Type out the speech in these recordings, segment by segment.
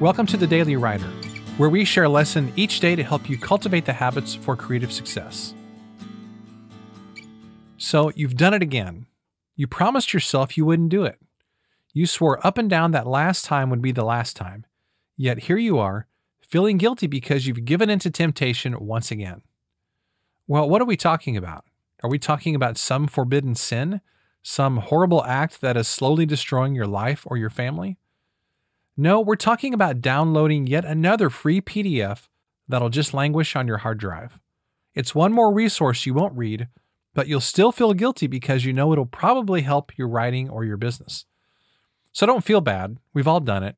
Welcome to the Daily Writer, where we share a lesson each day to help you cultivate the habits for creative success. So, you've done it again. You promised yourself you wouldn't do it. You swore up and down that last time would be the last time. Yet here you are, feeling guilty because you've given into temptation once again. Well, what are we talking about? Are we talking about some forbidden sin? Some horrible act that is slowly destroying your life or your family? No, we're talking about downloading yet another free PDF that'll just languish on your hard drive. It's one more resource you won't read, but you'll still feel guilty because you know it'll probably help your writing or your business. So don't feel bad, we've all done it.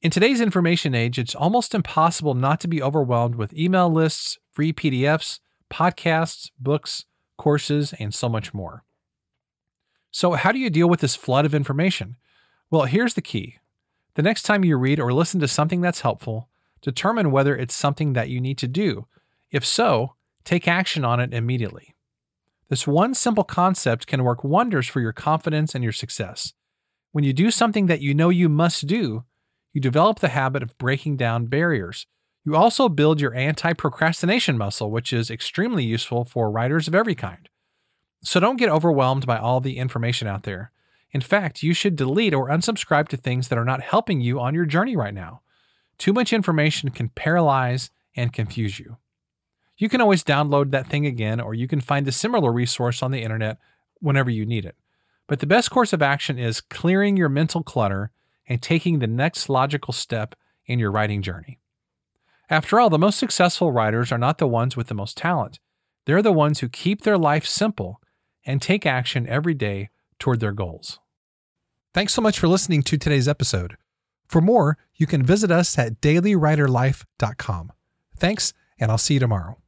In today's information age, it's almost impossible not to be overwhelmed with email lists, free PDFs, podcasts, books, courses, and so much more. So, how do you deal with this flood of information? Well, here's the key the next time you read or listen to something that's helpful, determine whether it's something that you need to do. If so, take action on it immediately. This one simple concept can work wonders for your confidence and your success. When you do something that you know you must do, you develop the habit of breaking down barriers. You also build your anti procrastination muscle, which is extremely useful for writers of every kind. So don't get overwhelmed by all the information out there. In fact, you should delete or unsubscribe to things that are not helping you on your journey right now. Too much information can paralyze and confuse you. You can always download that thing again, or you can find a similar resource on the internet whenever you need it. But the best course of action is clearing your mental clutter and taking the next logical step in your writing journey. After all, the most successful writers are not the ones with the most talent. They're the ones who keep their life simple and take action every day toward their goals. Thanks so much for listening to today's episode. For more, you can visit us at dailywriterlife.com. Thanks, and I'll see you tomorrow.